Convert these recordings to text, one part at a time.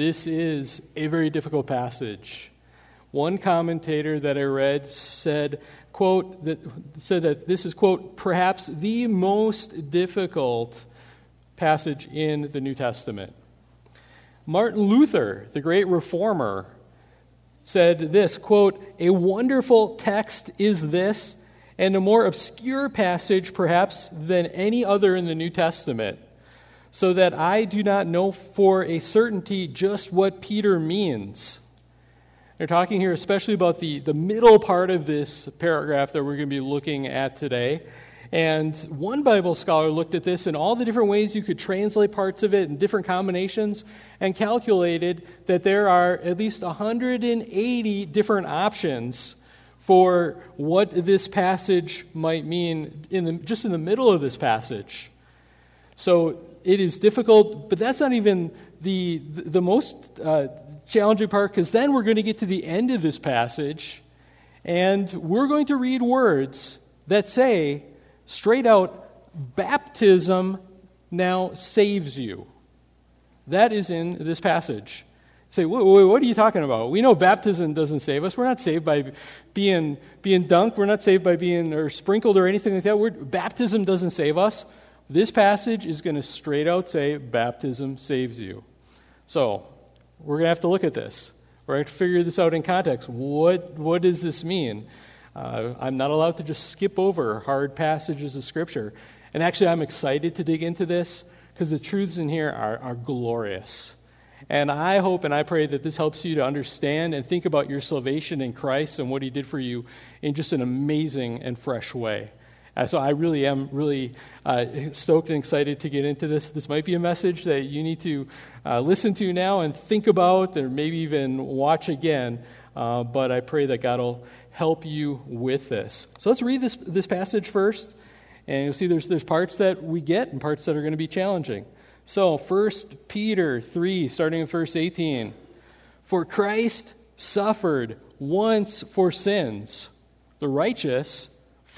This is a very difficult passage. One commentator that I read said, quote, that said that this is, quote, perhaps the most difficult passage in the New Testament. Martin Luther, the great reformer, said this, quote, a wonderful text is this, and a more obscure passage perhaps than any other in the New Testament so that I do not know for a certainty just what Peter means. They're talking here especially about the, the middle part of this paragraph that we're going to be looking at today. And one Bible scholar looked at this and all the different ways you could translate parts of it in different combinations and calculated that there are at least 180 different options for what this passage might mean in the, just in the middle of this passage. So it is difficult, but that's not even the, the most uh, challenging part because then we're going to get to the end of this passage and we're going to read words that say straight out, baptism now saves you. That is in this passage. Say, what are you talking about? We know baptism doesn't save us. We're not saved by being, being dunked. We're not saved by being or sprinkled or anything like that. We're, baptism doesn't save us. This passage is going to straight out say baptism saves you. So, we're going to have to look at this. We're going to figure this out in context. What, what does this mean? Uh, I'm not allowed to just skip over hard passages of Scripture. And actually, I'm excited to dig into this because the truths in here are, are glorious. And I hope and I pray that this helps you to understand and think about your salvation in Christ and what He did for you in just an amazing and fresh way. Uh, so I really am really uh, stoked and excited to get into this. This might be a message that you need to uh, listen to now and think about, or maybe even watch again. But I pray that God will help you with this. So let's read this, this passage first, and you'll see there's, there's parts that we get and parts that are going to be challenging. So, 1 Peter 3, starting in verse 18. For Christ suffered once for sins, the righteous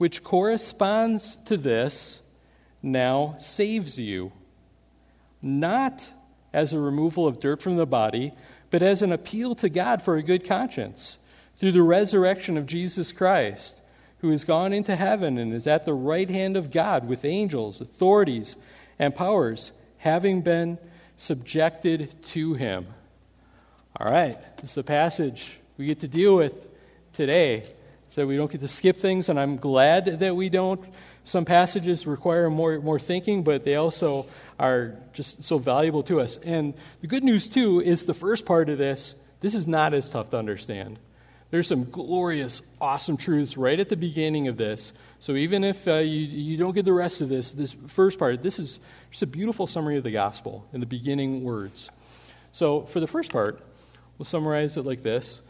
which corresponds to this, now saves you. Not as a removal of dirt from the body, but as an appeal to God for a good conscience through the resurrection of Jesus Christ, who has gone into heaven and is at the right hand of God with angels, authorities, and powers, having been subjected to him. All right, this is the passage we get to deal with today so we don't get to skip things, and I'm glad that we don't. Some passages require more, more thinking, but they also are just so valuable to us. And the good news, too, is the first part of this, this is not as tough to understand. There's some glorious, awesome truths right at the beginning of this. So even if uh, you, you don't get the rest of this, this first part, this is just a beautiful summary of the gospel in the beginning words. So for the first part, we'll summarize it like this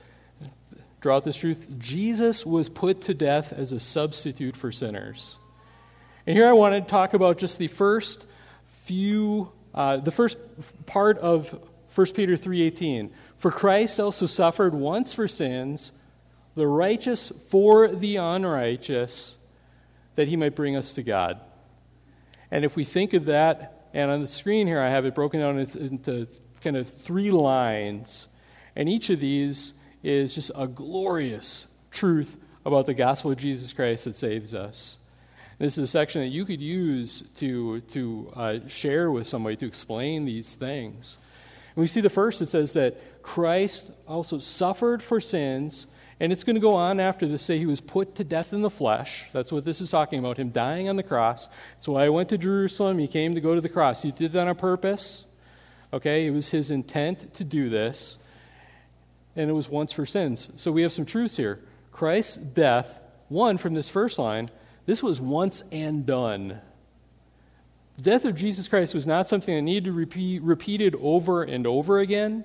draw out this truth Jesus was put to death as a substitute for sinners. And here I want to talk about just the first few, uh, the first part of 1 Peter 3.18. For Christ also suffered once for sins, the righteous for the unrighteous, that he might bring us to God. And if we think of that, and on the screen here I have it broken down into kind of three lines, and each of these is just a glorious truth about the gospel of Jesus Christ that saves us. This is a section that you could use to, to uh, share with somebody to explain these things. And we see the first, it says that Christ also suffered for sins, and it's going to go on after to say he was put to death in the flesh. That's what this is talking about, him dying on the cross. So I went to Jerusalem, he came to go to the cross. He did that on purpose. Okay, it was his intent to do this and it was once for sins. So we have some truths here. Christ's death, one from this first line, this was once and done. The death of Jesus Christ was not something that needed to be repeated over and over again.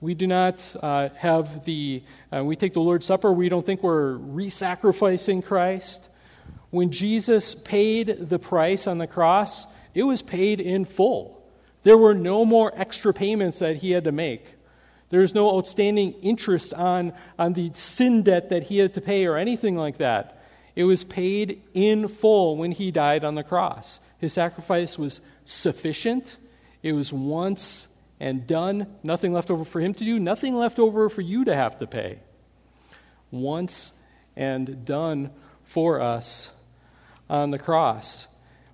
We do not uh, have the, uh, we take the Lord's Supper, we don't think we're re sacrificing Christ. When Jesus paid the price on the cross, it was paid in full. There were no more extra payments that he had to make. There was no outstanding interest on, on the sin debt that he had to pay or anything like that. It was paid in full when he died on the cross. His sacrifice was sufficient, it was once and done. Nothing left over for him to do, nothing left over for you to have to pay. Once and done for us on the cross.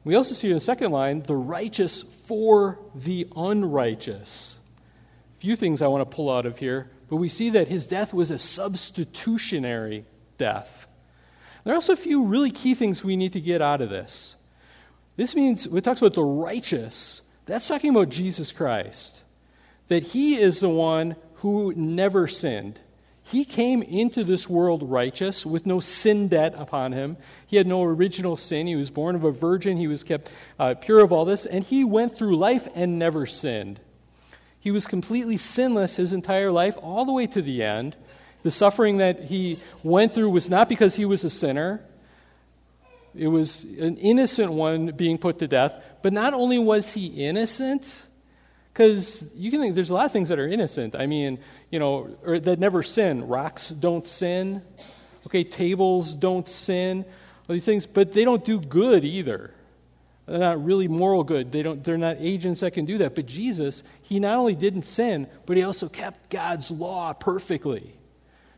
We also see in the second line the righteous for the unrighteous. Few things I want to pull out of here, but we see that his death was a substitutionary death. There are also a few really key things we need to get out of this. This means, when it talks about the righteous, that's talking about Jesus Christ. That he is the one who never sinned. He came into this world righteous with no sin debt upon him. He had no original sin. He was born of a virgin. He was kept uh, pure of all this. And he went through life and never sinned. He was completely sinless his entire life, all the way to the end. The suffering that he went through was not because he was a sinner, it was an innocent one being put to death. But not only was he innocent, because you can think there's a lot of things that are innocent. I mean, you know, that never sin. Rocks don't sin. Okay, tables don't sin. All these things, but they don't do good either. They're not really moral good. They don't, they're not agents that can do that. But Jesus, he not only didn't sin, but he also kept God's law perfectly.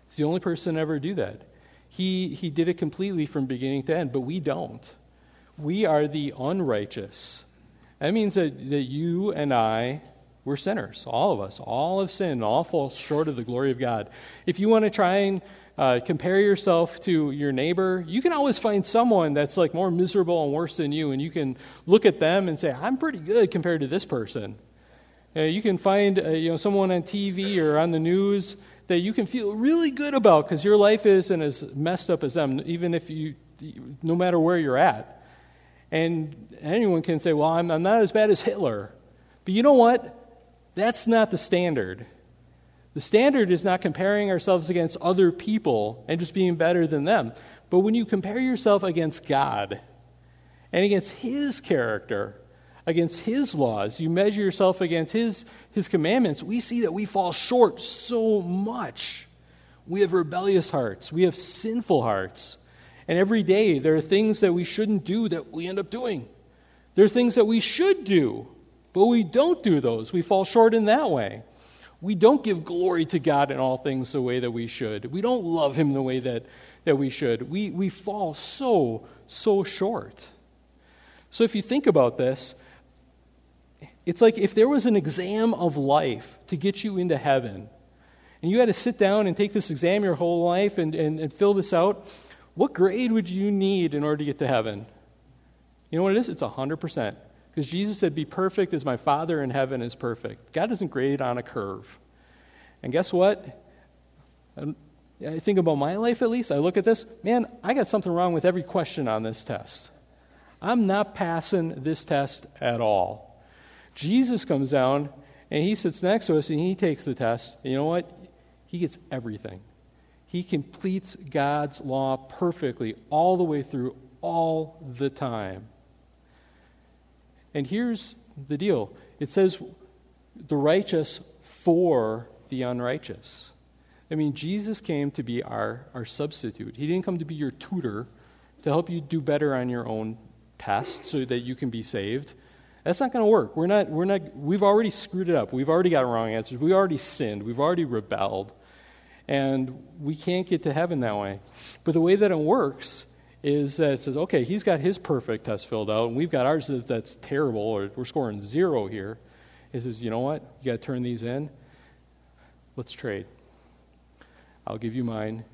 He's the only person to ever do that. He, he did it completely from beginning to end, but we don't. We are the unrighteous. That means that, that you and I, we're sinners. All of us. All have sinned. All fall short of the glory of God. If you want to try and uh, compare yourself to your neighbor, you can always find someone that's like more miserable and worse than you, and you can look at them and say, I'm pretty good compared to this person. Uh, you can find uh, you know, someone on TV or on the news that you can feel really good about because your life isn't as messed up as them, even if you, no matter where you're at. And anyone can say, well, I'm, I'm not as bad as Hitler. But you know what? That's not the standard. The standard is not comparing ourselves against other people and just being better than them. But when you compare yourself against God and against His character, against His laws, you measure yourself against His, His commandments, we see that we fall short so much. We have rebellious hearts, we have sinful hearts. And every day, there are things that we shouldn't do that we end up doing. There are things that we should do, but we don't do those. We fall short in that way. We don't give glory to God in all things the way that we should. We don't love Him the way that, that we should. We, we fall so, so short. So if you think about this, it's like if there was an exam of life to get you into heaven, and you had to sit down and take this exam your whole life and, and, and fill this out, what grade would you need in order to get to heaven? You know what it is? It's 100%. Because Jesus said, Be perfect as my Father in heaven is perfect. God doesn't grade on a curve. And guess what? I think about my life at least. I look at this, man, I got something wrong with every question on this test. I'm not passing this test at all. Jesus comes down and he sits next to us and he takes the test. And you know what? He gets everything. He completes God's law perfectly all the way through, all the time. And here's the deal it says, the righteous for the unrighteous. I mean, Jesus came to be our, our substitute. He didn't come to be your tutor to help you do better on your own test so that you can be saved. That's not going to work. We're not, we're not, we've already screwed it up. We've already got wrong answers. We've already sinned. We've already rebelled. And we can't get to heaven that way. But the way that it works is that it says, okay, he's got his perfect test filled out, and we've got ours that's terrible, or we're scoring zero here. He says, you know what? You got to turn these in. Let's trade. I'll give you mine.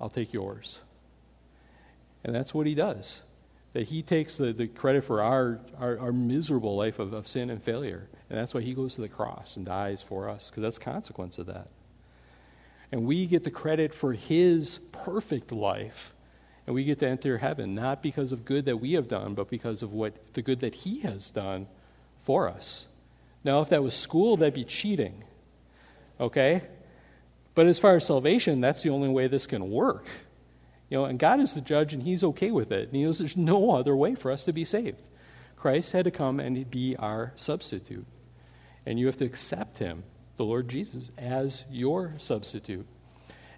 I'll take yours. And that's what he does. That he takes the, the credit for our, our, our miserable life of, of sin and failure. And that's why he goes to the cross and dies for us, because that's consequence of that. And we get the credit for his perfect life. And we get to enter heaven, not because of good that we have done, but because of what the good that he has done for us. Now, if that was school, that'd be cheating. okay? But as far as salvation, that's the only way this can work. You know, and God is the judge and he's okay with it. And he knows there's no other way for us to be saved. Christ had to come and be our substitute. And you have to accept him, the Lord Jesus, as your substitute.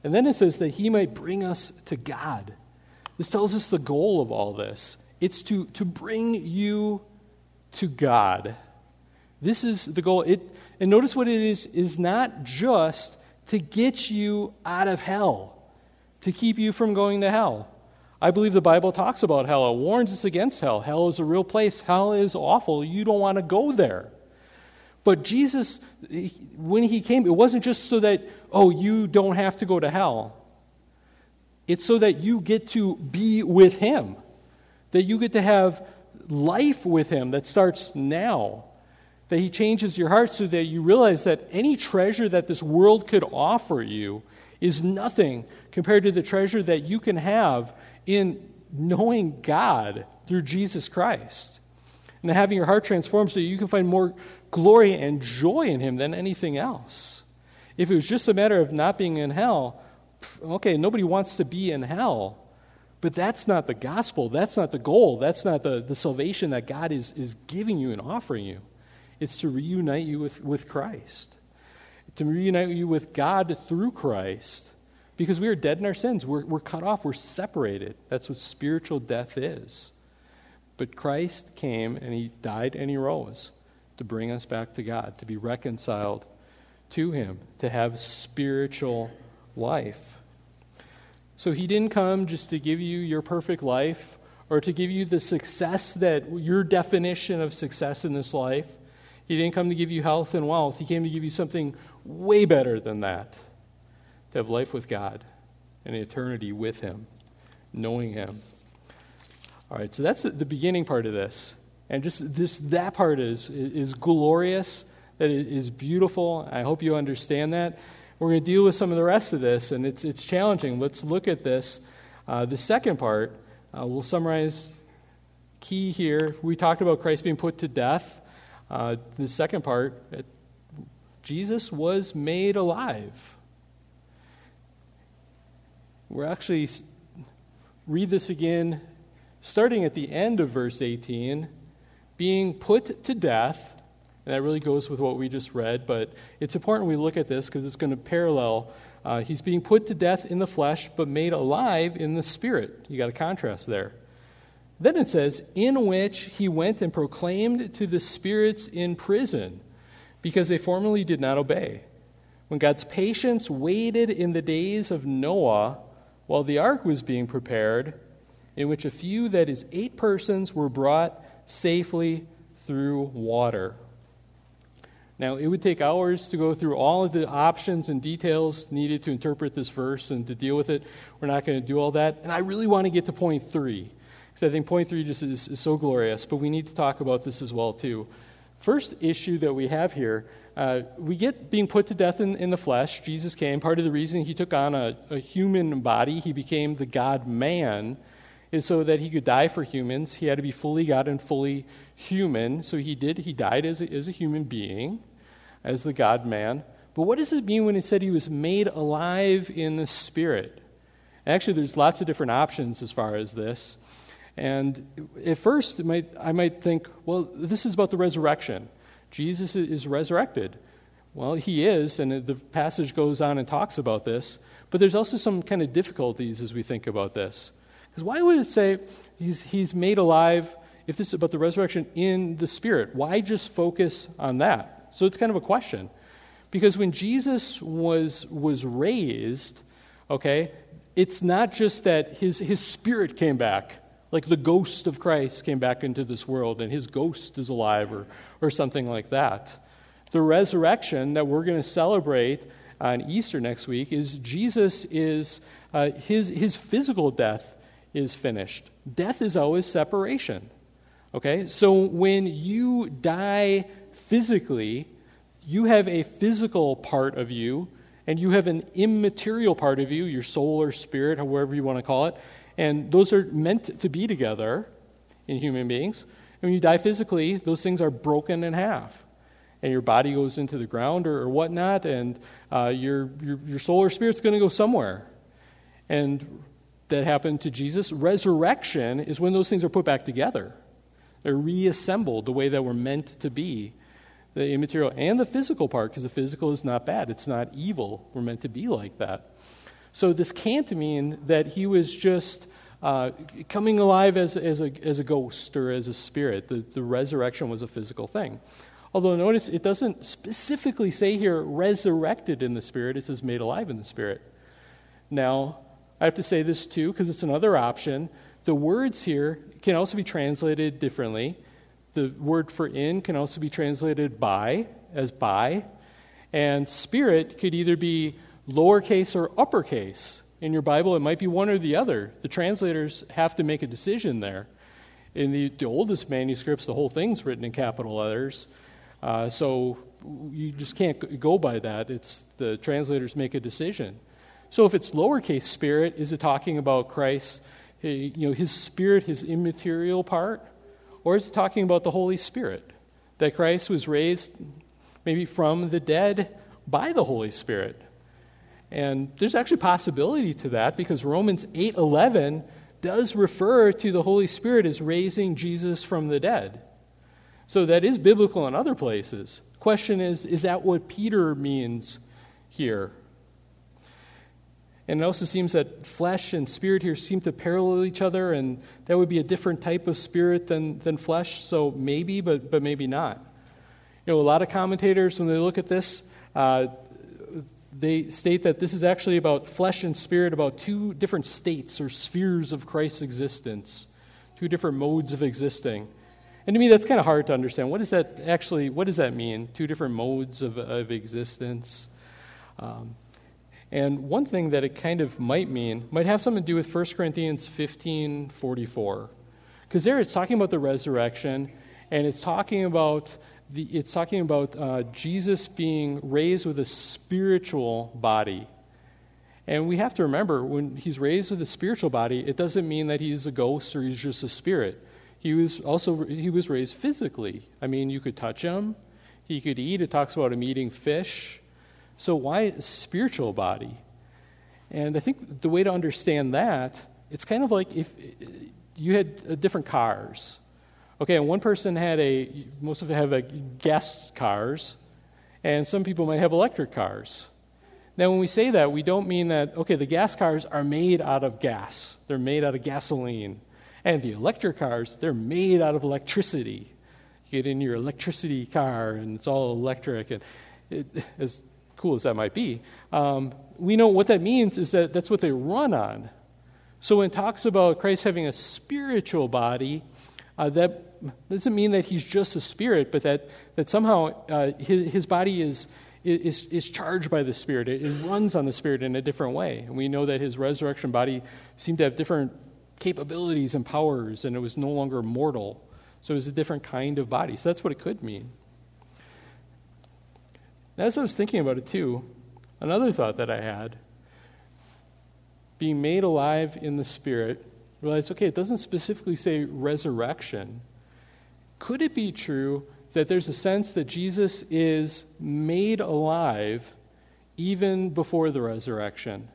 And then it says that he might bring us to God. This tells us the goal of all this it's to, to bring you to God. This is the goal. It, and notice what it is is not just to get you out of hell, to keep you from going to hell. I believe the Bible talks about hell. It warns us against hell. Hell is a real place. Hell is awful. You don't want to go there. But Jesus, when he came, it wasn't just so that, oh, you don't have to go to hell. It's so that you get to be with him, that you get to have life with him that starts now. That he changes your heart so that you realize that any treasure that this world could offer you is nothing compared to the treasure that you can have in knowing God through Jesus Christ. And having your heart transformed so you can find more glory and joy in Him than anything else. If it was just a matter of not being in hell, okay, nobody wants to be in hell. But that's not the gospel. That's not the goal. That's not the, the salvation that God is, is giving you and offering you. It's to reunite you with, with Christ, to reunite you with God through Christ. Because we are dead in our sins. We're, we're cut off. We're separated. That's what spiritual death is. But Christ came and he died and he rose to bring us back to God, to be reconciled to Him, to have spiritual life. So He didn't come just to give you your perfect life or to give you the success that your definition of success in this life. He didn't come to give you health and wealth. He came to give you something way better than that to have life with God and eternity with Him, knowing Him. All right, so that's the beginning part of this. And just this, that part is, is glorious, that is beautiful. I hope you understand that. We're going to deal with some of the rest of this, and it's, it's challenging. Let's look at this. Uh, the second part, uh, we'll summarize key here. We talked about Christ being put to death. Uh, the second part, Jesus was made alive. We're actually read this again, starting at the end of verse 18 being put to death, and that really goes with what we just read, but it's important we look at this because it's going to parallel. Uh, he's being put to death in the flesh, but made alive in the spirit. You got a contrast there. Then it says, in which he went and proclaimed to the spirits in prison, because they formerly did not obey. When God's patience waited in the days of Noah while the ark was being prepared, in which a few, that is, eight persons, were brought safely through water. Now, it would take hours to go through all of the options and details needed to interpret this verse and to deal with it. We're not going to do all that. And I really want to get to point three, because I think point three just is, is, so glorious, but we need to talk about this as well, too. First issue that we have here uh, we get being put to death in, in, the flesh. Jesus came. Part of the reason he took on a, a human body, he became the God man is so that he could die for humans. He had to be fully God and fully human. So he did. He died as a, as a human being, as the God man. But what does it mean when he said he was made alive in the Spirit? Actually, there's lots of different options as far as this. And at first, might, I might think, well, this is about the resurrection. Jesus is resurrected. Well, he is, and the passage goes on and talks about this. But there's also some kind of difficulties as we think about this. Because why would it say he's, he's made alive if this is about the resurrection in the Spirit? Why just focus on that? So it's kind of a question. Because when Jesus was, was raised, okay, it's not just that his, his spirit came back, like the ghost of Christ came back into this world and his ghost is alive or, or something like that. The resurrection that we're going to celebrate on Easter next week is Jesus is uh, his, his physical death is finished. Death is always separation. Okay? So when you die physically, you have a physical part of you, and you have an immaterial part of you, your soul or spirit, however you want to call it. And those are meant to be together in human beings. And when you die physically, those things are broken in half. and your body goes into the ground or, or whatnot, and uh, your, your, your soul or spirit's going to go somewhere. And that happened to Jesus. Resurrection is when those things are put back together. They're reassembled the way that we're meant to be the immaterial and the physical part, because the physical is not bad. It's not evil. We're meant to be like that. So this can't mean that he was just uh, coming alive as, as, a, as a ghost or as a spirit. The, the resurrection was a physical thing. Although notice it doesn't specifically say here resurrected in the spirit, it says made alive in the spirit. Now, I have to say this too, because it's another option. The words here can also be translated differently. The word for in can also be translated by, as by. And spirit could either be lowercase or uppercase. In your Bible, it might be one or the other. The translators have to make a decision there. In the, the oldest manuscripts, the whole thing's written in capital letters. Uh, so you just can't go by that. It's the translators make a decision. So if it's lowercase spirit, is it talking about Christ, you know, his spirit, his immaterial part? Or is it talking about the Holy Spirit? That Christ was raised maybe from the dead by the Holy Spirit. And there's actually possibility to that because Romans 8:11 does refer to the Holy Spirit as raising Jesus from the dead. So that is biblical in other places. Question is is that what Peter means here? And it also seems that flesh and spirit here seem to parallel each other, and that would be a different type of spirit than, than flesh. So maybe, but, but maybe not. You know, a lot of commentators, when they look at this, uh, they state that this is actually about flesh and spirit, about two different states or spheres of Christ's existence, two different modes of existing. And to me, that's kind of hard to understand. What does that actually? What does that mean? Two different modes of, of existence. Um, and one thing that it kind of might mean might have something to do with 1 Corinthians 15 44. Because there it's talking about the resurrection, and it's talking about, the, it's talking about uh, Jesus being raised with a spiritual body. And we have to remember when he's raised with a spiritual body, it doesn't mean that he's a ghost or he's just a spirit. He was also he was raised physically. I mean, you could touch him, he could eat. It talks about him eating fish. So, why spiritual body? And I think the way to understand that, it's kind of like if you had uh, different cars. Okay, and one person had a, most of them have a gas cars, and some people might have electric cars. Now, when we say that, we don't mean that, okay, the gas cars are made out of gas, they're made out of gasoline. And the electric cars, they're made out of electricity. You get in your electricity car, and it's all electric. And it, as cool as that might be, um, we know what that means is that that's what they run on. So when it talks about Christ having a spiritual body, uh, that doesn't mean that he's just a spirit, but that, that somehow uh, his, his body is, is, is charged by the Spirit. It, it, runs on the Spirit in a different way. And we know that his resurrection body seemed to have different capabilities and powers, and it was no longer mortal. So it was a different kind of body. So that's what it could mean. As I was thinking about it too, another thought that I had, being made alive in the Spirit, realized okay, it doesn't specifically say resurrection. Could it be true that there's a sense that Jesus is made alive even before the resurrection?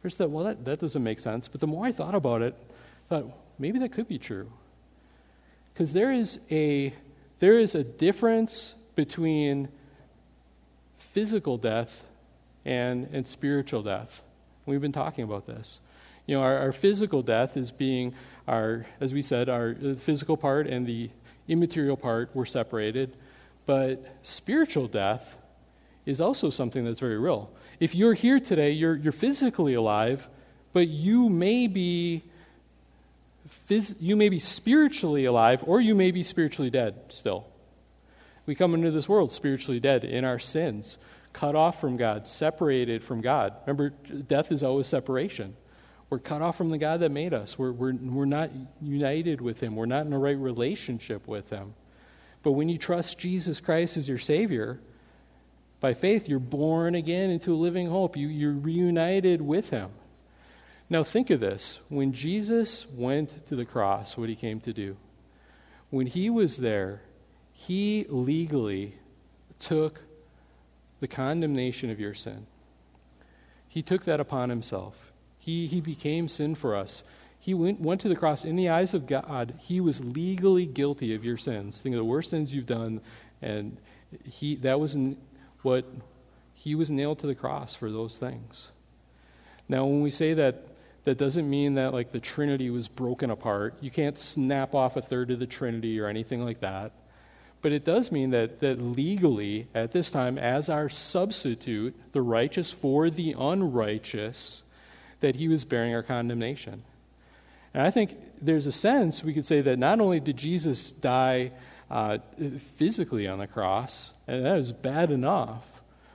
First, thought, well, that, that doesn't make sense. But the more I thought about it, I thought maybe that could be true. Because there is a there is a difference between physical death and, and spiritual death. We've been talking about this. You know, our, our physical death is being our, as we said, our physical part and the immaterial part were separated. But spiritual death is also something that's very real. If you're here today, you're, you're physically alive, but you may be you may be spiritually alive or you may be spiritually dead still. We come into this world spiritually dead in our sins, cut off from God, separated from God. Remember, death is always separation. We're cut off from the God that made us. We're, we're, we're not united with Him. We're not in a right relationship with Him. But when you trust Jesus Christ as your Savior, by faith, you're born again into a living hope. You, you're reunited with Him. Now, think of this. When Jesus went to the cross, what He came to do, when He was there, he legally took the condemnation of your sin. He took that upon himself. He, he became sin for us. He went, went to the cross. In the eyes of God, he was legally guilty of your sins. Think of the worst sins you've done, and he, that was what he was nailed to the cross for those things. Now, when we say that, that doesn't mean that like the Trinity was broken apart. You can't snap off a third of the Trinity or anything like that. But it does mean that, that legally, at this time, as our substitute, the righteous for the unrighteous, that he was bearing our condemnation. And I think there's a sense we could say that not only did Jesus die uh, physically on the cross, and that is bad enough,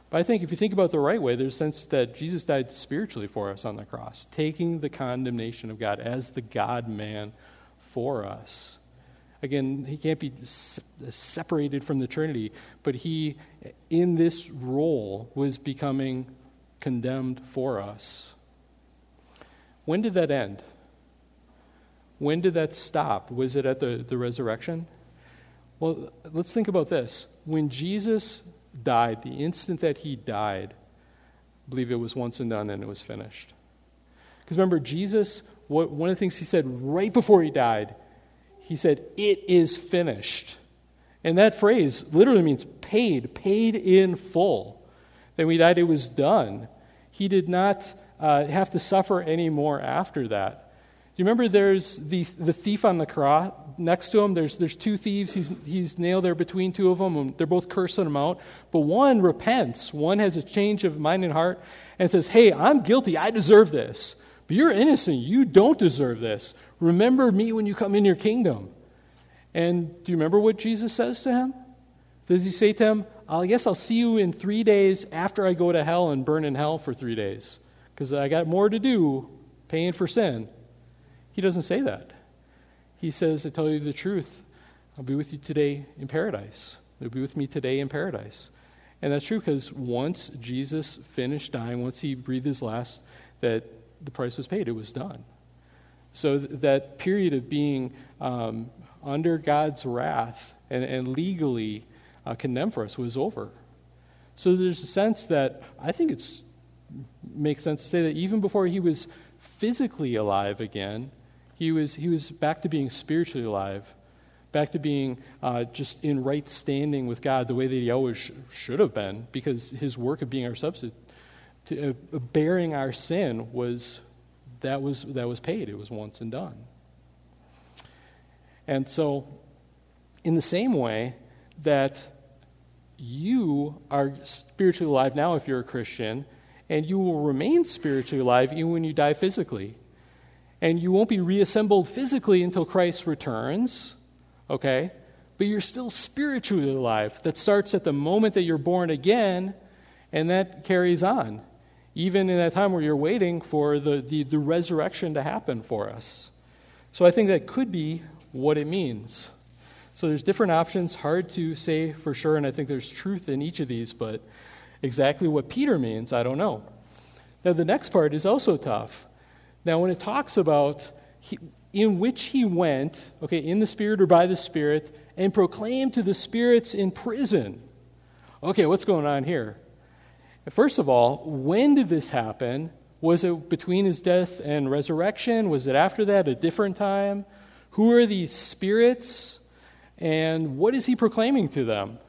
but I think if you think about the right way, there's a sense that Jesus died spiritually for us on the cross, taking the condemnation of God as the God man for us. Again, he can't be separated from the Trinity, but he, in this role, was becoming condemned for us. When did that end? When did that stop? Was it at the, the resurrection? Well, let's think about this. When Jesus died, the instant that he died, I believe it was once and done and it was finished. Because remember, Jesus, what, one of the things he said right before he died, he said, It is finished. And that phrase literally means paid, paid in full. Then when he died, it was done. He did not uh, have to suffer anymore after that. Do you remember there's the, the thief on the cross next to him? There's, there's two thieves. He's, he's nailed there between two of them. And they're both cursing him out. But one repents. One has a change of mind and heart and says, Hey, I'm guilty. I deserve this. But you're innocent. You don't deserve this. Remember me when you come in your kingdom. And do you remember what Jesus says to him? Does he say to him, ah, I guess I'll see you in three days after I go to hell and burn in hell for three days? Because I got more to do paying for sin. He doesn't say that. He says, I tell you the truth, I'll be with you today in paradise. You'll be with me today in paradise. And that's true because once Jesus finished dying, once he breathed his last, that the price was paid. It was done. So th- that period of being um, under God's wrath and, and legally uh, condemned for us was over. So there's a sense that I think it makes sense to say that even before he was physically alive again, he was, he was back to being spiritually alive, back to being uh, just in right standing with God the way that he always sh- should have been, because his work of being our substitute, to, uh, bearing our sin, was that, was that was paid. It was once and done. And so, in the same way that you are spiritually alive now if you're a Christian, and you will remain spiritually alive even when you die physically and you won't be reassembled physically until Christ returns, okay? But you're still spiritually alive. That starts at the moment that you're born again, and that carries on, even in that time where you're waiting for the, the, the resurrection to happen for us. So I think that could be what it means. So there's different options, hard to say for sure, and I think there's truth in each of these, but exactly what Peter means, I don't know. Now, the next part is also tough. Now, when it talks about he, in which he went, okay, in the Spirit or by the Spirit, and proclaimed to the spirits in prison. Okay, what's going on here? First of all, when did this happen? Was it between his death and resurrection? Was it after that, a different time? Who are these spirits? And what is he proclaiming to them?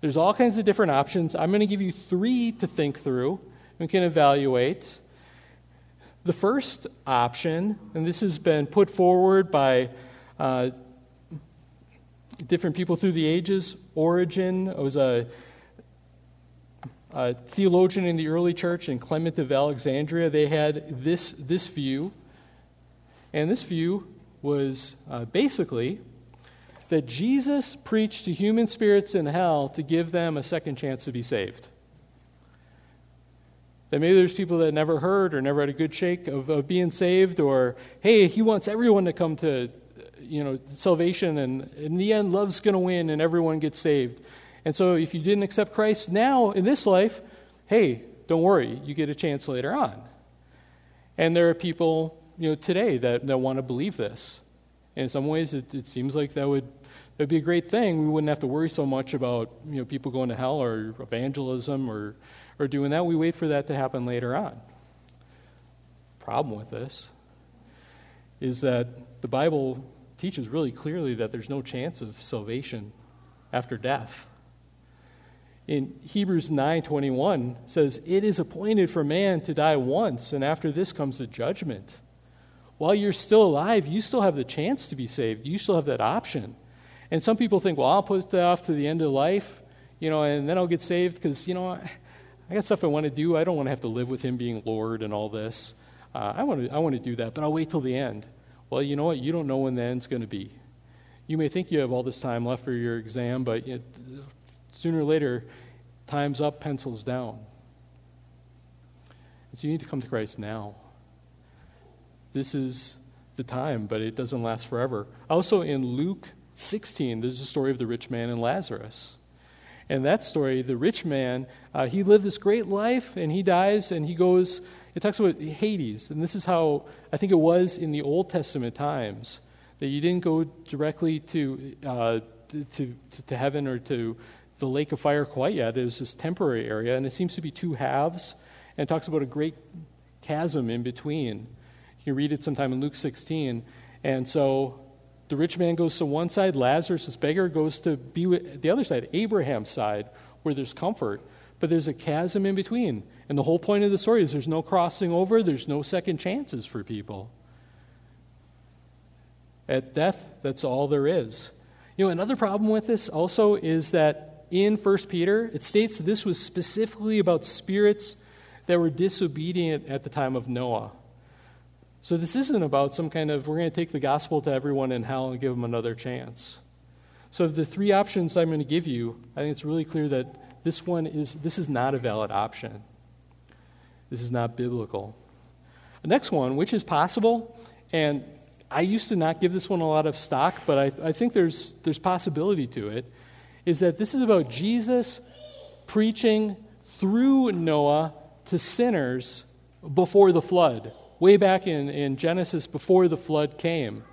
There's all kinds of different options. I'm going to give you three to think through and can evaluate. The first option, and this has been put forward by uh, different people through the ages, Origen was a, a, theologian in the early church, and Clement of Alexandria. They had this, this view, and this view was uh, basically that Jesus preached to human spirits in hell to give them a second chance to be saved. That maybe there's people that never heard or never had a good shake of, of being saved, or hey, he wants everyone to come to you know salvation, and in the end, love's going to win, and everyone gets saved. And so, if you didn't accept Christ now in this life, hey, don't worry, you get a chance later on. And there are people you know today that, that want to believe this. And in some ways, it, it seems like that would It would be a great thing. We wouldn't have to worry so much about you know, people going to hell or evangelism or, or doing that. We wait for that to happen later on. Problem with this is that the Bible teaches really clearly that there's no chance of salvation after death. In Hebrews 9:21 says, "It is appointed for man to die once, and after this comes the judgment." While you're still alive, you still have the chance to be saved. You still have that option. And some people think, "Well, I'll put that off to the end of life, you know, and then I'll get saved because, you know, I got stuff I want to do. I don't want to have to live with him being Lord and all this. Uh, I want to I want to do that, but I'll wait till the end." Well, you know what? You don't know when the end's going to be. You may think you have all this time left for your exam, but sooner or later, time's up, pencils down. so you need to come to Christ now. This is the time, but it doesn't last forever. Also, in Luke 16, there's a story of the rich man and Lazarus. And that story, the rich man, uh, he lived this great life and he dies and he goes it talks about Hades, and this is how I think it was in the Old Testament times that you didn't go directly to, uh, to, to, to, heaven or to the lake of fire quite yet. It was this temporary area, and it seems to be two halves, and it talks about a great chasm in between. You read it sometime in Luke 16. And so the rich man goes to one side, Lazarus, this beggar, goes to be with the other side, Abraham's side, where there's comfort. But there's a chasm in between. And the whole point of the story is there's no crossing over, there's no second chances for people. At death, that's all there is. You know, another problem with this also is that in 1 Peter, it states this was specifically about spirits that were disobedient at the time of Noah. So this isn't about some kind of, we're going to take the gospel to everyone in hell and give them another chance. So, of the three options I'm going to give you, I think it's really clear that this one is, this is not a valid option. This is not biblical. The next one, which is possible, and I used to not give this one a lot of stock, but I, I think there's, there's possibility to it, is that this is about Jesus preaching through Noah to sinners before the flood, way back in, in Genesis before the flood came.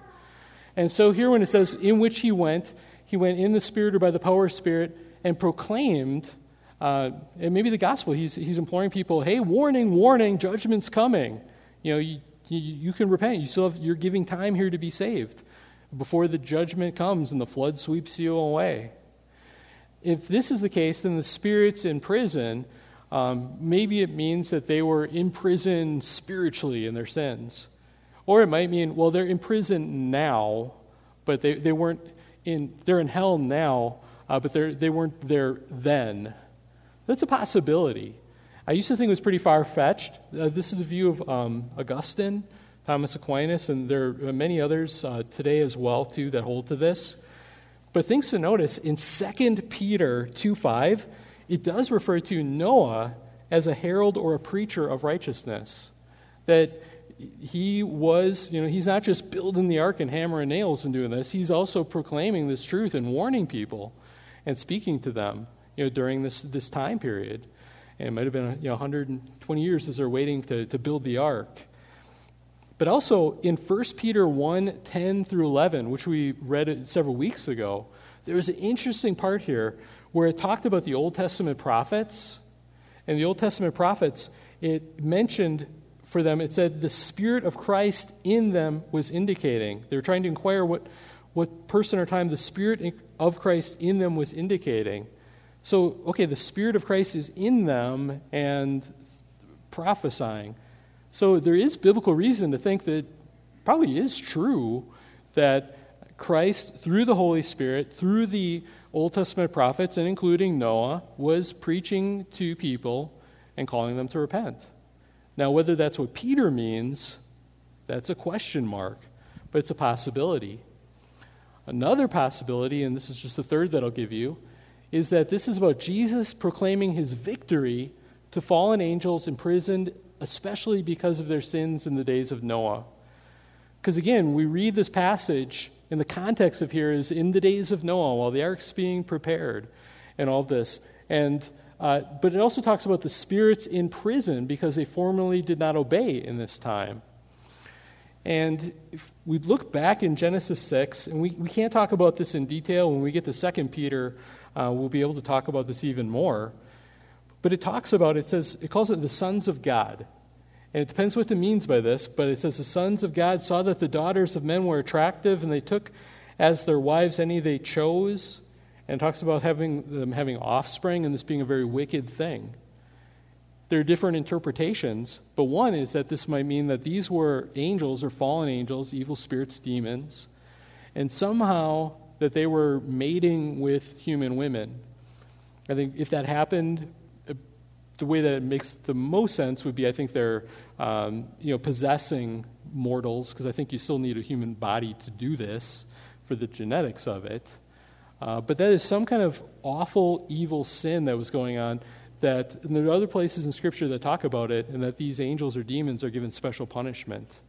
And so here, when it says, in which he went, he went in the Spirit or by the power of Spirit and proclaimed uh, and maybe the gospel, he's, he's imploring people, hey, warning, warning, judgment's coming. You know, you, you, you can repent. You still have, you're giving time here to be saved before the judgment comes and the flood sweeps you away. If this is the case, then the spirits in prison, um, maybe it means that they were imprisoned spiritually in their sins. Or it might mean, well, they're in prison now, but they, they weren't in, they're in hell now, uh, but they're, they weren't there then. That's a possibility. I used to think it was pretty far fetched. Uh, this is the view of um, Augustine, Thomas Aquinas, and there are many others uh, today as well too that hold to this. But things to notice in 2 Peter 2 5, it does refer to Noah as a herald or a preacher of righteousness. That he was, you know, he's not just building the ark and hammering nails and doing this, he's also proclaiming this truth and warning people and speaking to them you know, during this, this time period. And it might have been you know, 120 years as they're waiting to, to build the ark. But also in 1 Peter 1 10 through 11, which we read several weeks ago, there was an interesting part here where it talked about the Old Testament prophets. And the Old Testament prophets, it mentioned for them, it said the Spirit of Christ in them was indicating. They were trying to inquire what, what person or time the Spirit of Christ in them was indicating. So, okay, the Spirit of Christ is in them and prophesying. So there is biblical reason to think that probably is true that Christ, through the Holy Spirit, through the Old Testament prophets, and including Noah, was preaching to people and calling them to repent. Now, whether that's what Peter means, that's a question mark, but it's a possibility. Another possibility, and this is just the third that I'll give you, is that this is about Jesus proclaiming his victory to fallen angels imprisoned, especially because of their sins in the days of Noah. Because again, we read this passage, and the context of here is in the days of Noah, while the ark's being prepared, and all this. And uh, but it also talks about the spirits in prison because they formerly did not obey in this time. And if we look back in Genesis 6, and we, we can't talk about this in detail. When we get to 2 Peter, uh, we'll be able to talk about this even more. But it talks about, it says, it calls it the sons of God. And it depends what it means by this, but it says the sons of God saw that the daughters of men were attractive, and they took as their wives any they chose. And talks about having them having offspring and this being a very wicked thing. There are different interpretations, but one is that this might mean that these were angels or fallen angels, evil spirits, demons, and somehow that they were mating with human women. I think if that happened, the way that it makes the most sense would be I think they're um, you know, possessing mortals, because I think you still need a human body to do this for the genetics of it. Uh, but that is some kind of awful, evil sin that was going on that and there are other places in Scripture that talk about it, and that these angels or demons are given special punishment.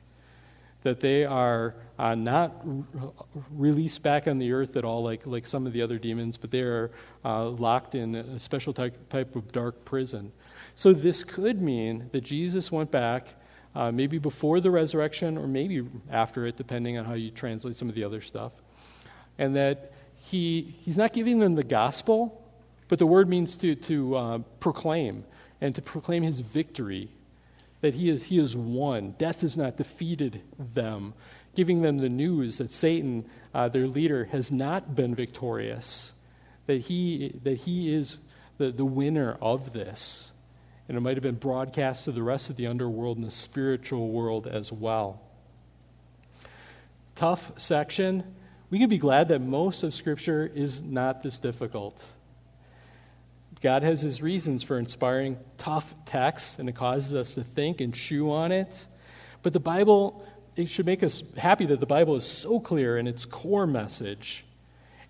That they are uh, not r- released back on the earth at all, like, like some of the other demons, but they are uh, locked in a special type, type of dark prison. So, this could mean that Jesus went back, uh, maybe before the resurrection or maybe after it, depending on how you translate some of the other stuff, and that he, he's not giving them the gospel but the word means to, to uh, proclaim and to proclaim his victory, that he is, he is won. Death has not defeated them, giving them the news that Satan, uh, their leader, has not been victorious, that he, that he is the, the winner of this. And it might have been broadcast to the rest of the underworld and the spiritual world as well. Tough section. We can be glad that most of Scripture is not this difficult. God has his reasons for inspiring tough texts, and it causes us to think and chew on it. But the Bible, it should make us happy that the Bible is so clear in its core message.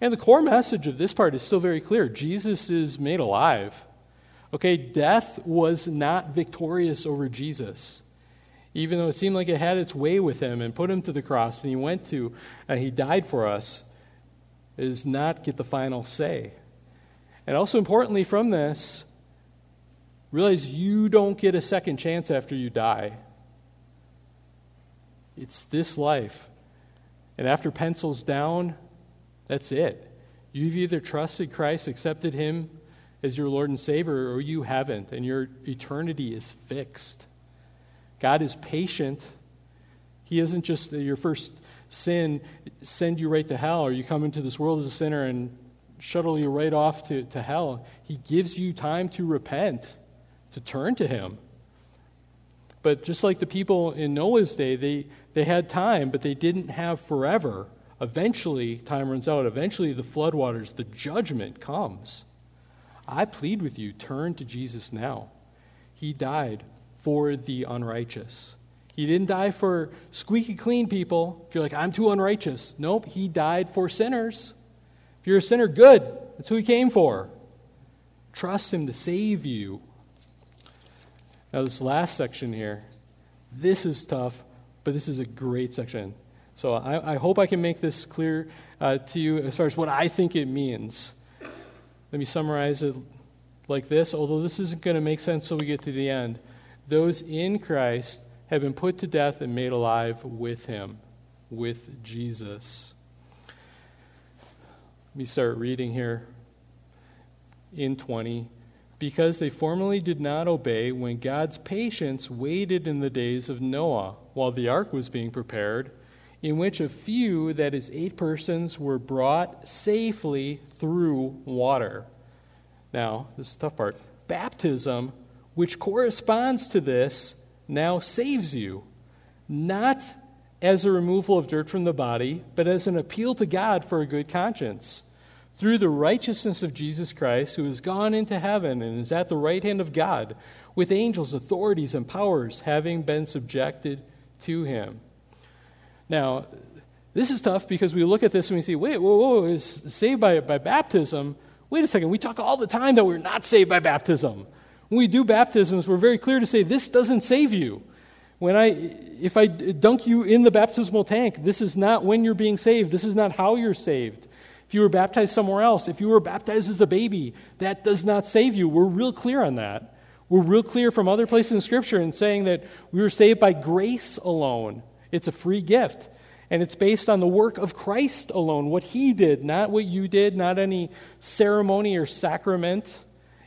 And the core message of this part is still very clear Jesus is made alive. Okay, death was not victorious over Jesus. Even though it seemed like it had its way with him and put him to the cross and he went to and he died for us, it does not get the final say. And also, importantly, from this, realize you don't get a second chance after you die. It's this life. And after pencils down, that's it. You've either trusted Christ, accepted Him as your Lord and Savior, or you haven't, and your eternity is fixed. God is patient. He isn't just your first sin send you right to hell, or you come into this world as a sinner and shuttle you right off to, to hell. He gives you time to repent, to turn to Him. But just like the people in Noah's day, they, they had time, but they didn't have forever. Eventually, time runs out. Eventually, the floodwaters, the judgment comes. I plead with you, turn to Jesus now. He died for the unrighteous. He didn't die for squeaky clean people. If you're like, I'm too unrighteous. Nope, he died for sinners you're a sinner, good. That's who he came for. Trust him to save you. Now, this last section here, this is tough, but this is a great section. So I, I hope I can make this clear uh, to you as far as what I think it means. Let me summarize it like this, although this isn't going to make sense until we get to the end. Those in Christ have been put to death and made alive with him, with Jesus. Me start reading here in 20. Because they formerly did not obey when God's patience waited in the days of Noah while the ark was being prepared, in which a few, that is, eight persons, were brought safely through water. Now, this is the tough part. Baptism, which corresponds to this, now saves you, not as a removal of dirt from the body, but as an appeal to God for a good conscience through the righteousness of Jesus Christ, who has gone into heaven and is at the right hand of God, with angels, authorities, and powers having been subjected to him. Now, this is tough because we look at this and we see, wait, whoa, whoa, is saved by, by baptism. Wait a second, we talk all the time that we're not saved by baptism. When we do baptisms, we're very clear to say this doesn't save you. When I, if I dunk you in the baptismal tank, this is not when you're being saved. This is not how you're saved. If you were baptized somewhere else, if you were baptized as a baby, that does not save you. We're real clear on that. We're real clear from other places in Scripture in saying that we were saved by grace alone It's a free gift. And it's based on the work of Christ alone, what he did, not what you did, not any ceremony or sacrament.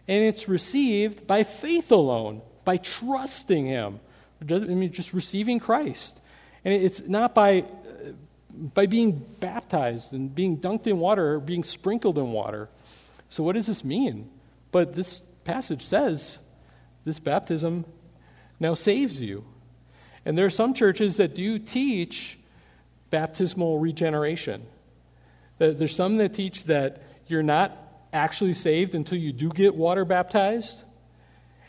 And it's received by faith alone, by trusting him. I mean, just receiving Christ. And it's not by, by being baptized and being dunked in water or being sprinkled in water. So, what does this mean? But this passage says this baptism now saves you. And there are some churches that do teach baptismal regeneration. There's some that teach that you're not actually saved until you do get water baptized.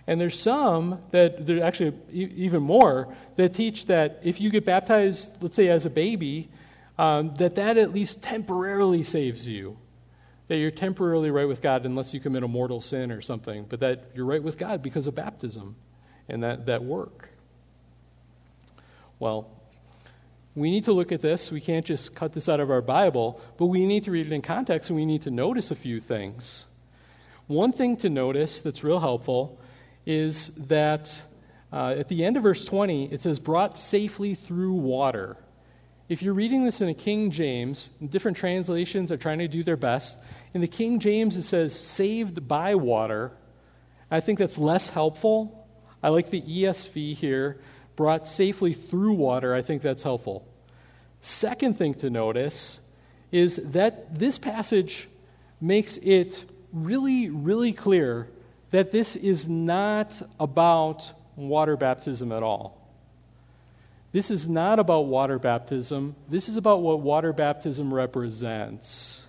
And there's some that, there actually even more, that teach that if you get baptized, let's say as a baby, um, that that at least temporarily saves you. That you're temporarily right with God unless you commit a mortal sin or something, but that you're right with God because of baptism and that, that work. Well, we need to look at this. We can't just cut this out of our Bible, but we need to read it in context and we need to notice a few things. One thing to notice that's real helpful is that uh, at the end of verse 20, it says, brought safely through water. If you're reading this in a King James, different translations are trying to do their best. In the King James, it says, saved by water. I think that's less helpful. I like the ESV here brought safely through water, I think that's helpful. Second thing to notice is that this passage makes it really, really clear that this is not about water baptism at all. This is not about water baptism. This is about what water baptism represents.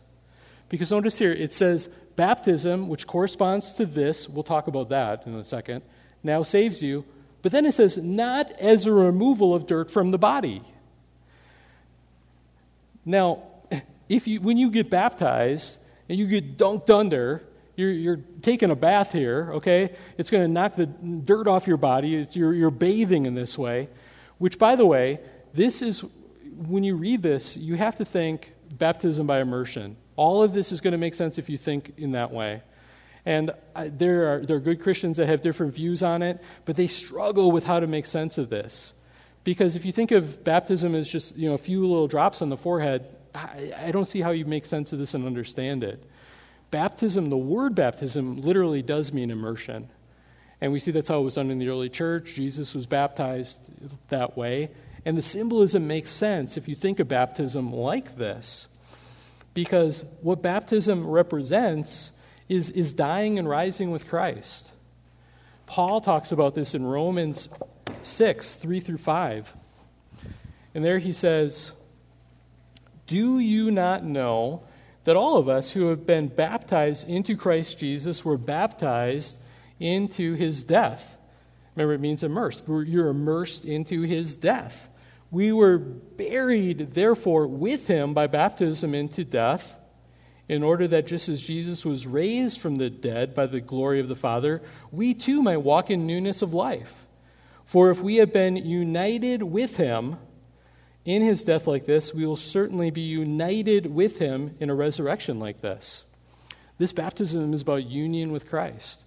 Because notice here, it says baptism, which corresponds to this, we'll talk about that in a second, now saves you, but then it says, not as a removal of dirt from the body. Now, if you, when you get baptized and you get dunked under, you're, you're taking a bath here, okay? It's going to knock the dirt off your body. You're, you're bathing in this way, which, by the way, this is, when you read this, you have to think baptism by immersion. All of this is going to make sense if you think in that way. And I, there, are, there are good Christians that have different views on it, but they struggle with how to make sense of this. Because if you think of baptism as just you know, a few little drops on the forehead, I, I don't see how you make sense of this and understand it. Baptism, the word baptism, literally does mean immersion. And we see that's how it was done in the early church. Jesus was baptized that way. And the symbolism makes sense if you think of baptism like this. Because what baptism represents is, is dying and rising with Christ. Paul talks about this in Romans 6 3 through 5. And there he says, Do you not know that all of us who have been baptized into Christ Jesus were baptized into his death? Remember, it means immersed. You're immersed into his death. We were buried, therefore, with him by baptism into death in order that just as Jesus was raised from the dead by the glory of the Father, we too might walk in newness of life. For if we have been united with him in his death like this, we will certainly be united with him in a resurrection like this. This baptism is about union with Christ.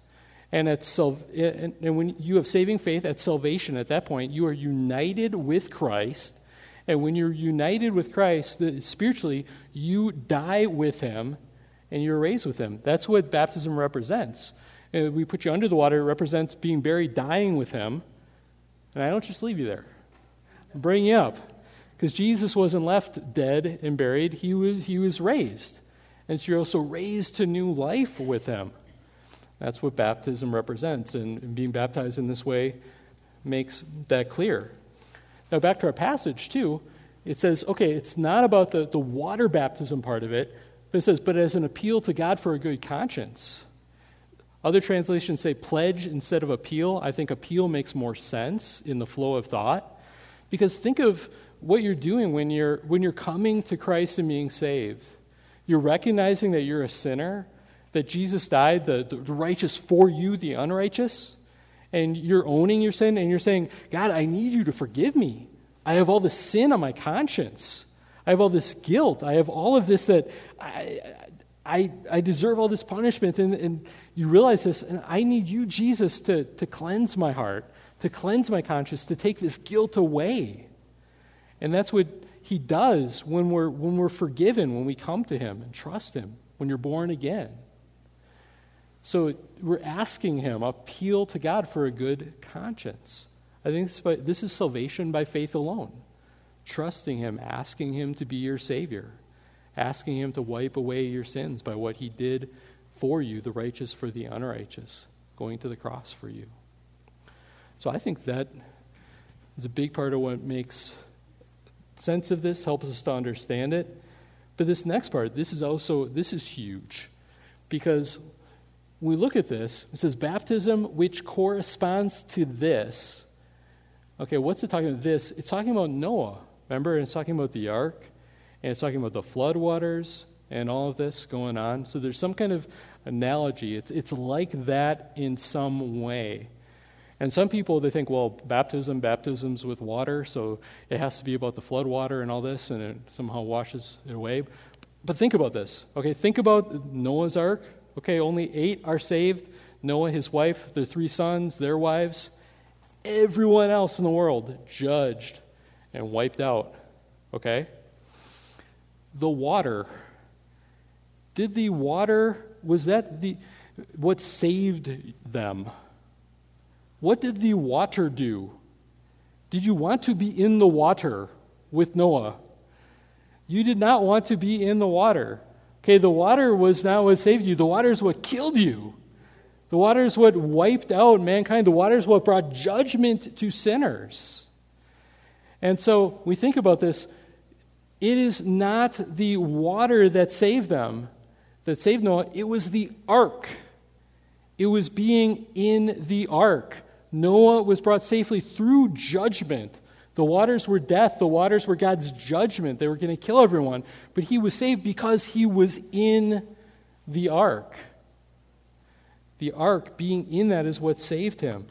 And, at and when you have saving faith at salvation, at that point, you are united with Christ and when you're united with Christ, spiritually, you die with him and you're raised with him. That's what baptism represents. And we put you under the water, it represents being buried, dying with him. And I don't just leave you there, I bring you up. Because Jesus wasn't left dead and buried, he was, he was raised. And so you're also raised to new life with him. That's what baptism represents. And being baptized in this way makes that clear. Now, back to our passage, too, it says, okay, it's not about the, the water baptism part of it, but it says, but as an appeal to God for a good conscience. Other translations say pledge instead of appeal. I think appeal makes more sense in the flow of thought. Because think of what you're doing when you're, when you're coming to Christ and being saved. You're recognizing that you're a sinner, that Jesus died, the, the righteous for you, the unrighteous and you're owning your sin and you're saying, God, I need you to forgive me. I have all this sin on my conscience. I have all this guilt. I have all of this that I, I, I deserve all this punishment. And, and you realize this, and I need you, Jesus, to, to cleanse my heart, to cleanse my conscience, to take this guilt away. And that's what he does when we're, when we're forgiven, when we come to him and trust him, when you're born again. So we're asking him, appeal to God for a good conscience. I think this is, by, this is salvation by faith alone. Trusting him, asking him to be your Savior, asking him to wipe away your sins by what he did for you, the righteous for the unrighteous, going to the cross for you. So I think that is a big part of what makes sense of this, helps us to understand it. But this next part, this is also this is huge. Because when we look at this, it says baptism which corresponds to this. Okay, what's it talking about? This, it's talking about Noah. Remember, it's talking about the ark, and it's talking about the flood waters and all of this going on. So there's some kind of analogy. It's, it's like that in some way. And some people, they think, well, baptism, baptism's with water, so it has to be about the flood water and all this, and it somehow washes it away. But think about this, okay? Think about Noah's ark. Okay, only eight are saved Noah, his wife, their three sons, their wives. Everyone else in the world judged and wiped out. Okay? The water. Did the water, was that the, what saved them? What did the water do? Did you want to be in the water with Noah? You did not want to be in the water. Okay, the water was not what saved you, the water is what killed you. The water is what wiped out mankind. The water is what brought judgment to sinners. And so we think about this. It is not the water that saved them, that saved Noah, it was the ark. It was being in the ark. Noah was brought safely through judgment. The waters were death, the waters were God's judgment. They were going to kill everyone. But he was saved because he was in the ark. The ark, being in that, is what saved him.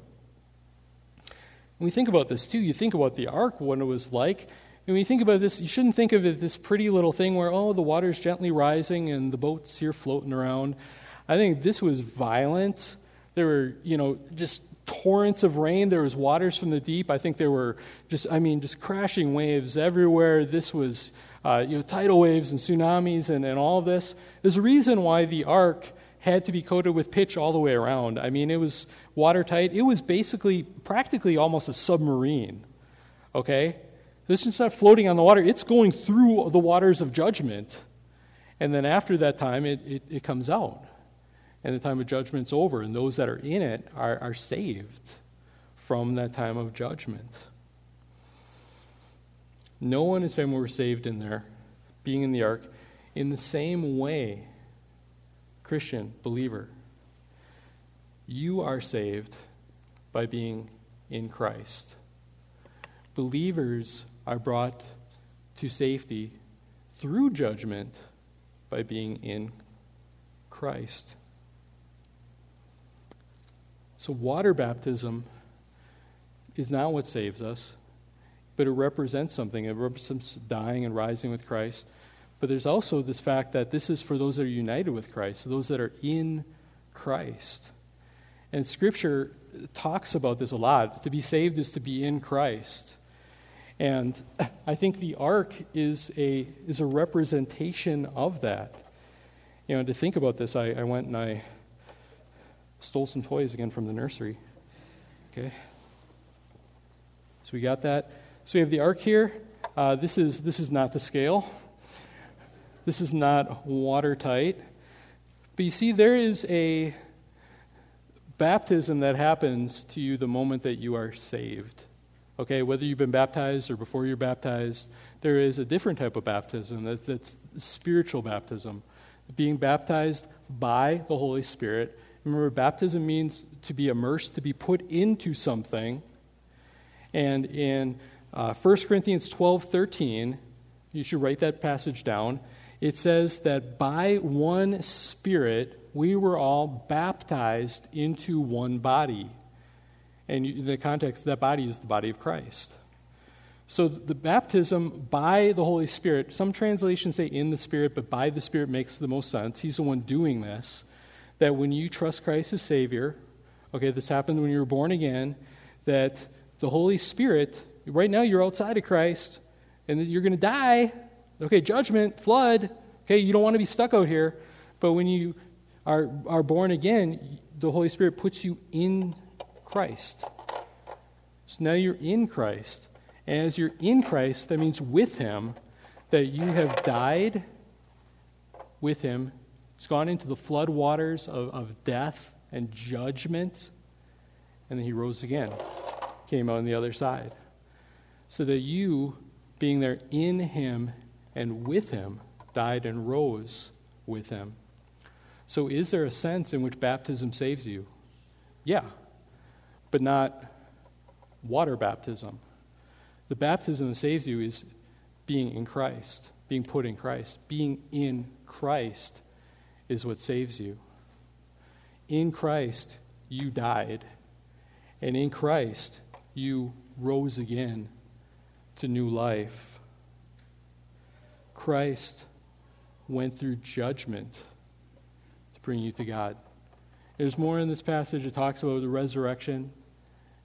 When we think about this too, you think about the ark, what it was like. And when you think about this, you shouldn't think of it this pretty little thing where, oh, the water's gently rising and the boat's here floating around. I think this was violent. There were, you know, just torrents of rain. There was waters from the deep. I think there were just, I mean, just crashing waves everywhere. This was, uh, you know, tidal waves and tsunamis and, and all this. There's a reason why the ark had to be coated with pitch all the way around. I mean, it was watertight. It was basically, practically almost a submarine. Okay? This is not floating on the water, it's going through the waters of judgment. And then after that time, it, it, it comes out and the time of judgment's over, and those that are in it are, are saved from that time of judgment. Noah and his family were saved in there, being in the ark. In the same way, Christian, believer, you are saved by being in Christ. Believers are brought to safety through judgment by being in Christ. So, water baptism is not what saves us, but it represents something. It represents dying and rising with Christ. But there's also this fact that this is for those that are united with Christ, those that are in Christ. And Scripture talks about this a lot. To be saved is to be in Christ. And I think the ark is a, is a representation of that. You know, to think about this, I, I went and I Stole some toys again from the nursery. Okay. So we got that. So we have the ark here. Uh, this, is, this is not the scale. This is not watertight. But you see, there is a baptism that happens to you the moment that you are saved. Okay, whether you've been baptized or before you're baptized, there is a different type of baptism that, that's spiritual baptism. Being baptized by the Holy Spirit Remember, baptism means to be immersed, to be put into something. And in uh, 1 Corinthians 12 13, you should write that passage down. It says that by one Spirit we were all baptized into one body. And in the context, that body is the body of Christ. So the baptism by the Holy Spirit, some translations say in the Spirit, but by the Spirit makes the most sense. He's the one doing this that when you trust Christ as Savior, okay, this happened when you were born again, that the Holy Spirit, right now you're outside of Christ, and you're going to die. Okay, judgment, flood. Okay, you don't want to be stuck out here. But when you are, are born again, the Holy Spirit puts you in Christ. So now you're in Christ. And as you're in Christ, that means with Him, that you have died with Him. It's gone into the flood waters of, of death and judgment. And then He rose again, came on the other side. So that you, being there in Him and with Him, died and rose with Him. So, is there a sense in which baptism saves you? Yeah, but not water baptism. The baptism that saves you is being in Christ, being put in Christ. Being in Christ is what saves you. In Christ, you died, and in Christ, you rose again to new life. Christ went through judgment to bring you to God. There's more in this passage. It talks about the resurrection.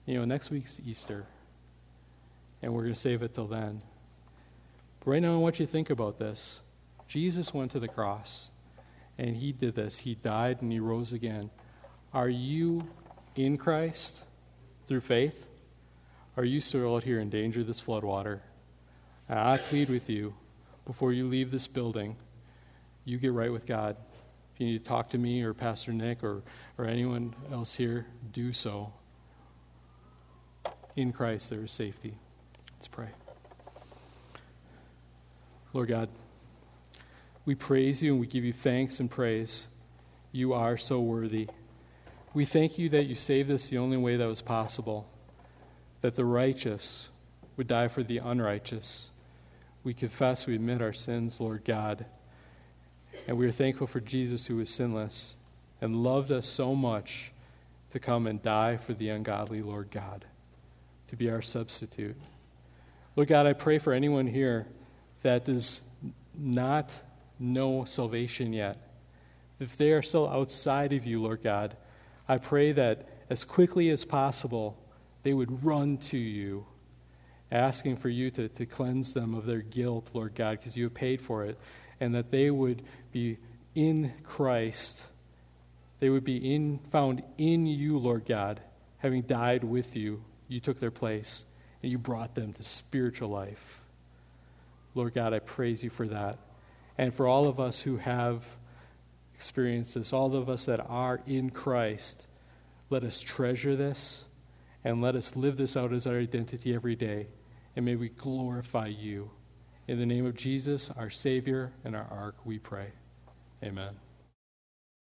You know, next week's Easter, and we're going to save it till then. But right now, I want you to think about this. Jesus went to the cross, and he did this. He died and he rose again. Are you in Christ through faith? Are you still out here in danger of this floodwater? And I plead with you before you leave this building, you get right with God. If you need to talk to me or Pastor Nick or, or anyone else here, do so. In Christ, there is safety. Let's pray. Lord God, we praise you and we give you thanks and praise. You are so worthy. We thank you that you saved us the only way that was possible, that the righteous would die for the unrighteous. We confess, we admit our sins, Lord God. And we are thankful for Jesus who was sinless and loved us so much to come and die for the ungodly, Lord God, to be our substitute. Lord God, I pray for anyone here that does not know salvation yet. If they are still outside of you, Lord God, I pray that as quickly as possible they would run to you, asking for you to, to cleanse them of their guilt, Lord God, because you have paid for it, and that they would be in Christ. They would be in, found in you, Lord God, having died with you. You took their place, and you brought them to spiritual life. Lord God, I praise you for that. And for all of us who have experienced this, all of us that are in Christ, let us treasure this and let us live this out as our identity every day. And may we glorify you. In the name of Jesus, our Savior and our Ark, we pray. Amen.